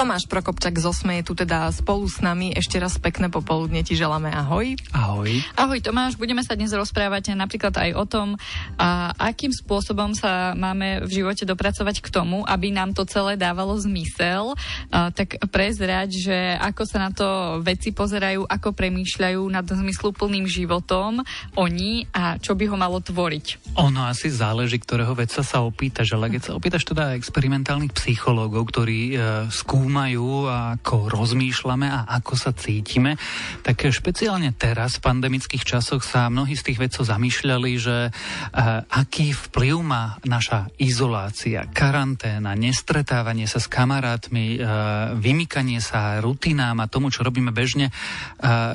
Tomáš Prokopčak z Osme je tu teda spolu s nami. Ešte raz pekné popoludne ti želáme. Ahoj. Ahoj. Ahoj Tomáš, budeme sa dnes rozprávať napríklad aj o tom, a akým spôsobom sa máme v živote dopracovať k tomu, aby nám to celé dávalo zmysel. A, tak prezrať, že ako sa na to veci pozerajú, ako premýšľajú nad zmysluplným životom oni a čo by ho malo tvoriť. Ono asi záleží, ktorého vedca sa opýtaš, ale keď sa opýtaš teda experimentálnych psychológov, ktorí e, skúmajú, ako rozmýšľame a ako sa cítime, tak špeciálne teraz v pandemických časoch sa mnohí z tých vedcov zamýšľali, že e, aký vplyv má naša izolácia, karanténa, nestretávanie sa s kamarátmi, e, vymykanie sa rutinám a tomu, čo robíme bežne, e,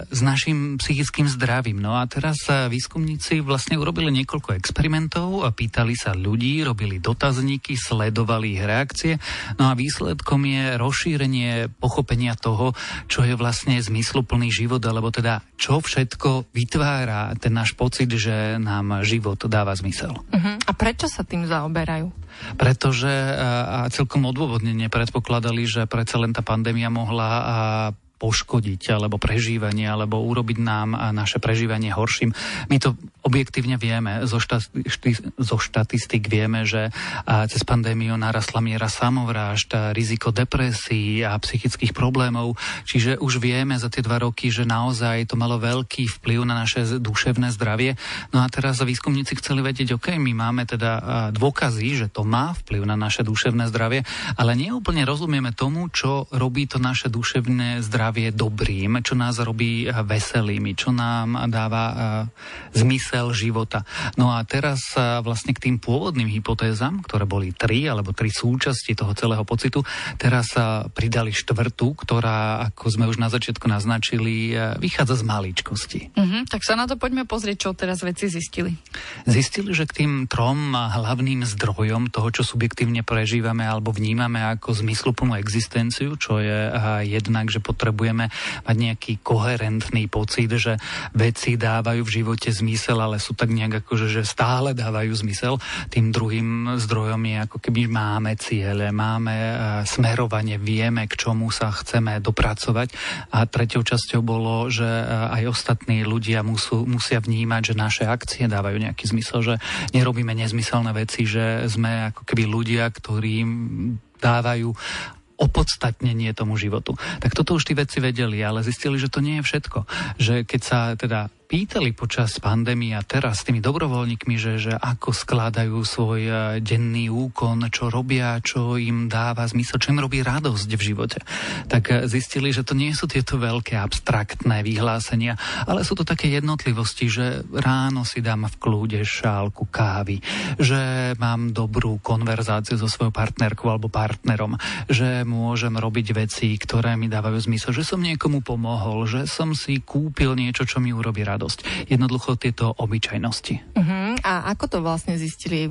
s našim psychickým zdravím. No a teraz výskumníci vlastne urobili niekoľko experimentov, pýtali sa ľudí, robili dotazníky, sledovali ich reakcie, no a výsledkom je rozšírenie pochopenia toho, čo je vlastne zmysluplný život, alebo teda čo všetko vytvára ten náš pocit, že nám život dáva zmysel. Uh-huh. A prečo sa tým zaoberajú? Pretože a celkom odôvodnene predpokladali, že predsa len tá pandémia mohla poškodiť alebo prežívanie, alebo urobiť nám naše prežívanie horším. My to objektívne vieme, zo, štati- zo štatistik vieme, že cez pandémiu narastla miera samovrážd, riziko depresí a psychických problémov, čiže už vieme za tie dva roky, že naozaj to malo veľký vplyv na naše duševné zdravie. No a teraz výskumníci chceli vedieť, OK, my máme teda dôkazy, že to má vplyv na naše duševné zdravie, ale neúplne rozumieme tomu, čo robí to naše duševné zdravie dobrým, čo nás robí veselými, čo nám dáva uh, zmysel života. No a teraz uh, vlastne k tým pôvodným hypotézam, ktoré boli tri alebo tri súčasti toho celého pocitu, teraz sa uh, pridali štvrtú, ktorá, ako sme už na začiatku naznačili, uh, vychádza z maličkosti. Uh-huh, tak sa na to poďme pozrieť, čo teraz veci zistili. Zistili, že k tým trom hlavným zdrojom toho, čo subjektívne prežívame alebo vnímame ako zmysluplnú existenciu, čo je jednak, že potrebujeme mať nejaký koherentný pocit, že veci dávajú v živote zmysel, ale sú tak nejak akože, že stále dávajú zmysel. Tým druhým zdrojom je ako keby máme ciele, máme e, smerovanie, vieme, k čomu sa chceme dopracovať. A tretou časťou bolo, že e, aj ostatní ľudia musú, musia vnímať, že naše akcie dávajú nejaký zmysel, že nerobíme nezmyselné veci, že sme ako keby ľudia, ktorým dávajú opodstatnenie tomu životu. Tak toto už tí vedci vedeli, ale zistili, že to nie je všetko. Že keď sa teda pýtali počas pandémie a teraz s tými dobrovoľníkmi, že, že ako skladajú svoj e, denný úkon, čo robia, čo im dáva zmysel, čo im robí radosť v živote, tak e, zistili, že to nie sú tieto veľké abstraktné vyhlásenia, ale sú to také jednotlivosti, že ráno si dám v kľude šálku kávy, že mám dobrú konverzáciu so svojou partnerkou alebo partnerom, že môžem robiť veci, ktoré mi dávajú zmysel, že som niekomu pomohol, že som si kúpil niečo, čo mi urobí radosť radosť. Jednoducho tieto obyčajnosti. Uh-huh. A ako to vlastne zistili?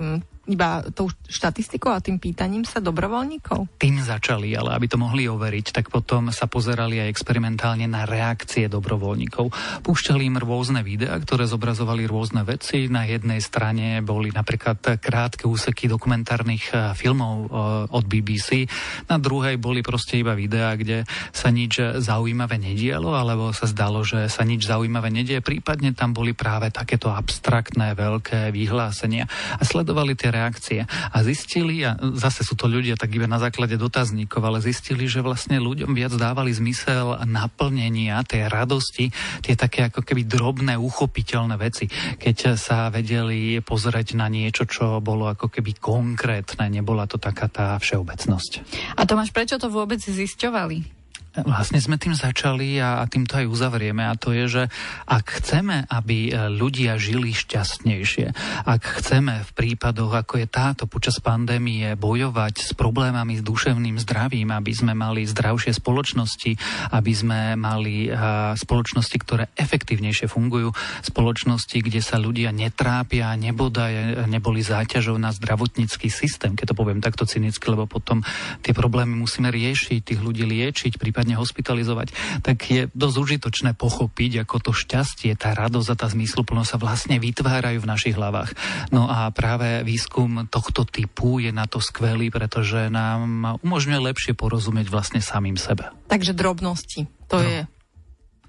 Iba tou štatistikou a tým pýtaním sa dobrovoľníkov? Tým začali, ale aby to mohli overiť, tak potom sa pozerali aj experimentálne na reakcie dobrovoľníkov. Púšťali im rôzne videá, ktoré zobrazovali rôzne veci. Na jednej strane boli napríklad krátke úseky dokumentárnych eh, filmov eh, od BBC, na druhej boli proste iba videá, kde sa nič zaujímavé nedialo, alebo sa zdalo, že sa nič zaujímavé nedie. Prípadne tam boli práve takéto abstraktné veľké vyhlásenia a sledovali tie reakcie. A zistili, a zase sú to ľudia tak iba na základe dotazníkov, ale zistili, že vlastne ľuďom viac dávali zmysel naplnenia tej radosti, tie také ako keby drobné, uchopiteľné veci. Keď sa vedeli pozrieť na niečo, čo bolo ako keby konkrétne, nebola to taká tá všeobecnosť. A Tomáš, prečo to vôbec zisťovali? Vlastne sme tým začali a, a tým to aj uzavrieme a to je, že ak chceme, aby e, ľudia žili šťastnejšie, ak chceme v prípadoch, ako je táto počas pandémie, bojovať s problémami s duševným zdravím, aby sme mali zdravšie spoločnosti, aby sme mali a, spoločnosti, ktoré efektívnejšie fungujú, spoločnosti, kde sa ľudia netrápia, nebodaj neboli záťažou na zdravotnícky systém, keď to poviem takto cynicky, lebo potom tie problémy musíme riešiť, tých ľudí liečiť, prípadne prípadne hospitalizovať, tak je dosť užitočné pochopiť, ako to šťastie, tá radosť a tá zmysluplnosť sa vlastne vytvárajú v našich hlavách. No a práve výskum tohto typu je na to skvelý, pretože nám umožňuje lepšie porozumieť vlastne samým sebe. Takže drobnosti, to no. je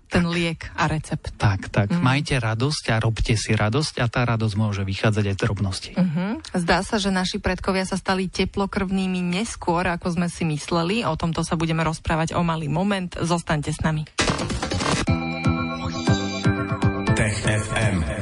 ten liek a recept. Tak, tak. Mm. Majte radosť a robte si radosť a tá radosť môže vychádzať aj z drobnosti. Mm-hmm. Zdá sa, že naši predkovia sa stali teplokrvnými neskôr, ako sme si mysleli. O tomto sa budeme rozprávať o malý moment. Zostaňte s nami. Tech FM.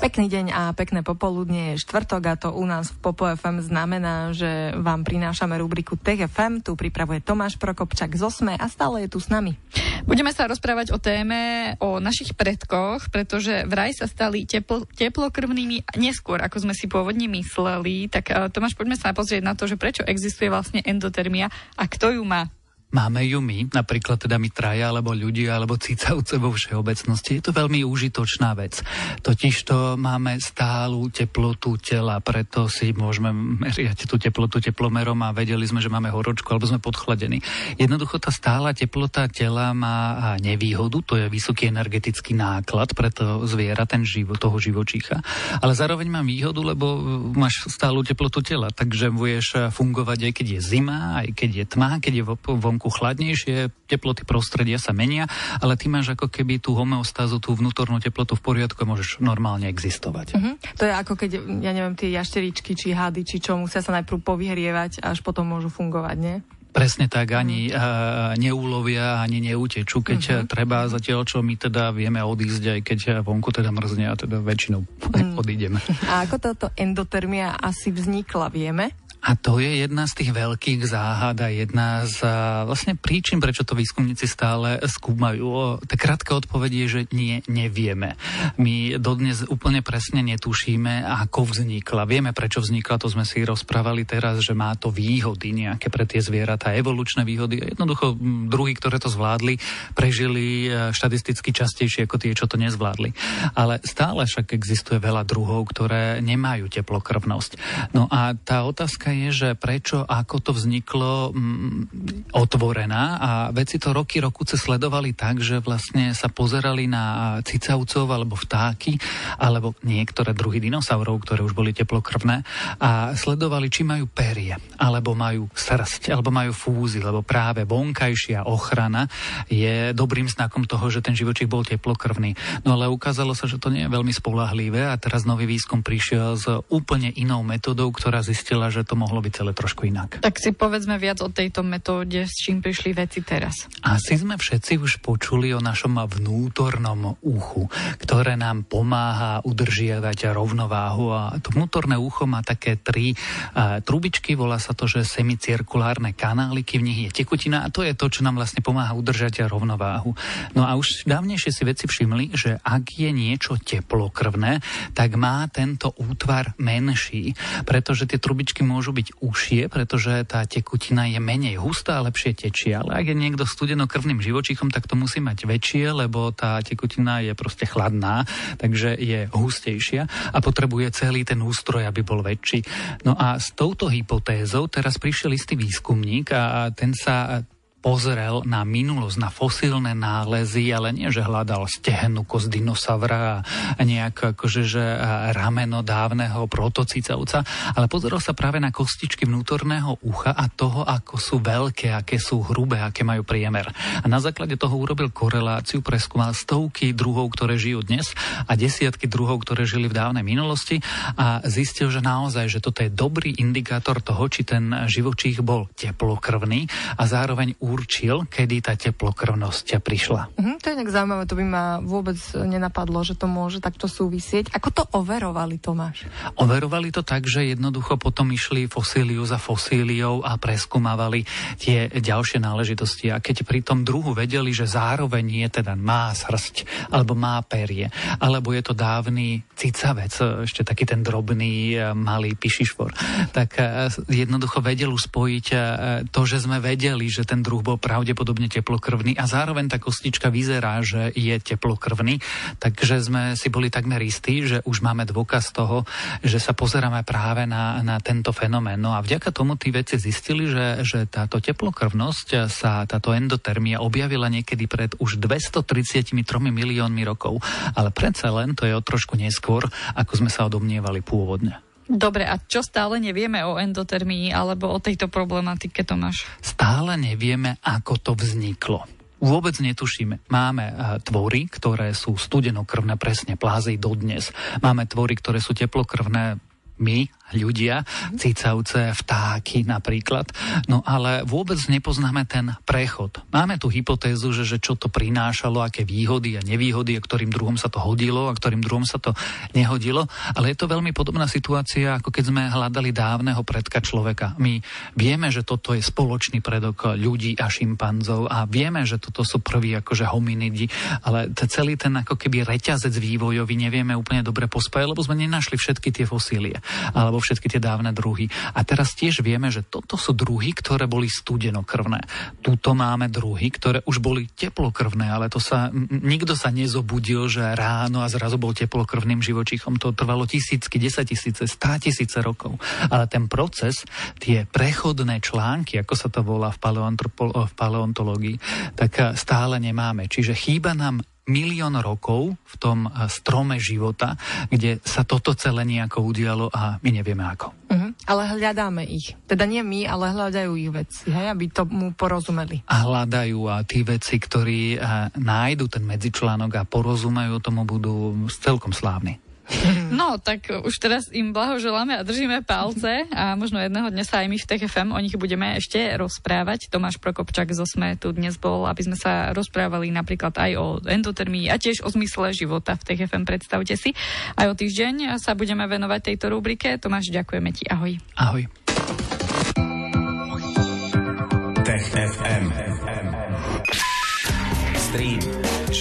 Pekný deň a pekné popoludnie je štvrtok a to u nás v Popo FM znamená, že vám prinášame rubriku Tech FM. Tu pripravuje Tomáš Prokopčak z Osme a stále je tu s nami. Budeme sa rozprávať o téme o našich predkoch, pretože vraj sa stali teplo, teplokrvnými neskôr, ako sme si pôvodne mysleli. Tak eh, Tomáš, poďme sa pozrieť na to, že prečo existuje vlastne endotermia a kto ju má. Máme ju my, napríklad teda my traja, alebo ľudia, alebo cicavce vo všeobecnosti. Je to veľmi užitočná vec. Totiž to máme stálu teplotu tela, preto si môžeme meriať tú teplotu teplomerom a vedeli sme, že máme horočku alebo sme podchládení. Jednoducho tá stála teplota tela má nevýhodu, to je vysoký energetický náklad pre zviera, ten život, toho živočícha. Ale zároveň má výhodu, lebo máš stálu teplotu tela, takže budeš fungovať aj keď je zima, aj keď je tma, keď je von vonku chladnejšie, teploty prostredia sa menia, ale ty máš ako keby tú homeostázu, tú vnútornú teplotu v poriadku a môžeš normálne existovať. Uh-huh. To je ako keď, ja neviem, tie jašteričky, či hady, či čo, musia sa najprv povyhrievať, až potom môžu fungovať, nie? Presne tak, ani uh, neulovia, ani neutečú, keď uh-huh. treba, zatiaľ čo my teda vieme odísť, aj keď vonku teda mrzne a teda väčšinou uh-huh. odídeme. A ako táto endotermia asi vznikla, vieme? A to je jedna z tých veľkých záhad a jedna z vlastne príčin, prečo to výskumníci stále skúmajú. Tak krátka odpoveď je, že nie, nevieme. My dodnes úplne presne netušíme, ako vznikla. Vieme, prečo vznikla, to sme si rozprávali teraz, že má to výhody nejaké pre tie zvieratá, evolučné výhody. Jednoducho druhy, ktoré to zvládli, prežili e, štatisticky častejšie ako tie, čo to nezvládli. Ale stále však existuje veľa druhov, ktoré nemajú teplokrvnosť. No a tá otázka otázka je, že prečo, ako to vzniklo m, mm, otvorená a veci to roky, rokuce sledovali tak, že vlastne sa pozerali na cicavcov alebo vtáky alebo niektoré druhy dinosaurov, ktoré už boli teplokrvné a sledovali, či majú perie alebo majú srst alebo majú fúzy, lebo práve vonkajšia ochrana je dobrým znakom toho, že ten živočík bol teplokrvný. No ale ukázalo sa, že to nie je veľmi spolahlivé a teraz nový výskum prišiel s úplne inou metodou, ktorá zistila, že to mohlo byť celé trošku inak. Tak si povedzme viac o tejto metóde, s čím prišli veci teraz. Asi sme všetci už počuli o našom vnútornom uchu, ktoré nám pomáha udržiavať rovnováhu a to vnútorné ucho má také tri uh, trubičky, volá sa to, že semicirkulárne kanáliky, v nich je tekutina a to je to, čo nám vlastne pomáha udržať rovnováhu. No a už dávnejšie si veci všimli, že ak je niečo teplokrvné, tak má tento útvar menší, pretože tie trubičky môžu môžu byť užšie, pretože tá tekutina je menej hustá a lepšie tečie. Ale ak je niekto studenokrvným živočíchom, tak to musí mať väčšie, lebo tá tekutina je proste chladná, takže je hustejšia a potrebuje celý ten ústroj, aby bol väčší. No a s touto hypotézou teraz prišiel istý výskumník a ten sa pozrel na minulosť, na fosílne nálezy, ale nie, že hľadal stehnu kost dinosaura a nejak akože, že rameno dávneho protocicavca, ale pozrel sa práve na kostičky vnútorného ucha a toho, ako sú veľké, aké sú hrubé, aké majú priemer. A na základe toho urobil koreláciu, preskúmal stovky druhov, ktoré žijú dnes a desiatky druhov, ktoré žili v dávnej minulosti a zistil, že naozaj, že toto je dobrý indikátor toho, či ten živočích bol teplokrvný a zároveň určil, kedy tá teplokrvnosť prišla. Mm, to je nejak zaujímavé, to by ma vôbec nenapadlo, že to môže takto súvisieť. Ako to overovali, Tomáš? Overovali to tak, že jednoducho potom išli fosíliu za fosíliou a preskúmavali tie ďalšie náležitosti. A keď pri tom druhu vedeli, že zároveň je teda má srst, alebo má perie, alebo je to dávny cicavec, ešte taký ten drobný e, malý pišišvor, tak e, jednoducho vedel spojiť e, to, že sme vedeli, že ten druh druh bol pravdepodobne teplokrvný a zároveň tá kostička vyzerá že je teplokrvný, takže sme si boli takmer istí, že už máme dôkaz toho, že sa pozeráme práve na, na tento fenomén. No a vďaka tomu tí vedci zistili, že, že táto teplokrvnosť sa, táto endotermia objavila niekedy pred už 233 miliónmi rokov. Ale predsa len to je o trošku neskôr, ako sme sa odomnievali pôvodne. Dobre, a čo stále nevieme o endotermii alebo o tejto problematike, Tomáš? Stále nevieme, ako to vzniklo. Vôbec netušíme. Máme uh, tvory, ktoré sú studenokrvné, presne plázej dodnes. Máme tvory, ktoré sú teplokrvné, my, ľudia, cicavce, vtáky napríklad. No ale vôbec nepoznáme ten prechod. Máme tu hypotézu, že, že čo to prinášalo, aké výhody a nevýhody, a ktorým druhom sa to hodilo a ktorým druhom sa to nehodilo. Ale je to veľmi podobná situácia, ako keď sme hľadali dávneho predka človeka. My vieme, že toto je spoločný predok ľudí a šimpanzov a vieme, že toto sú prví akože hominidi, ale celý ten ako keby reťazec vývojový nevieme úplne dobre pospájať, lebo sme nenašli všetky tie fosílie alebo všetky tie dávne druhy. A teraz tiež vieme, že toto sú druhy, ktoré boli studenokrvné. Tuto máme druhy, ktoré už boli teplokrvné, ale to sa, nikto sa nezobudil, že ráno a zrazu bol teplokrvným živočíchom. To trvalo tisícky, desať tisíce, stá tisíce rokov. Ale ten proces, tie prechodné články, ako sa to volá v, paleontológii, tak stále nemáme. Čiže chýba nám milión rokov v tom eh, strome života, kde sa toto celé nejako udialo a my nevieme ako. Uh-huh. Ale hľadáme ich. Teda nie my, ale hľadajú ich veci, hej, aby tomu porozumeli. A hľadajú a tí veci, ktorí eh, nájdu ten medzičlánok a porozumejú tomu, budú celkom slávni. No, tak už teraz im blahoželáme a držíme palce a možno jedného dňa sa aj my v TFM o nich budeme ešte rozprávať. Tomáš Prokopčak zo SME tu dnes bol, aby sme sa rozprávali napríklad aj o endotermii a tiež o zmysle života v TFM, predstavte si. Aj o týždeň sa budeme venovať tejto rubrike. Tomáš, ďakujeme ti. Ahoj. Ahoj. Tech FM. Stream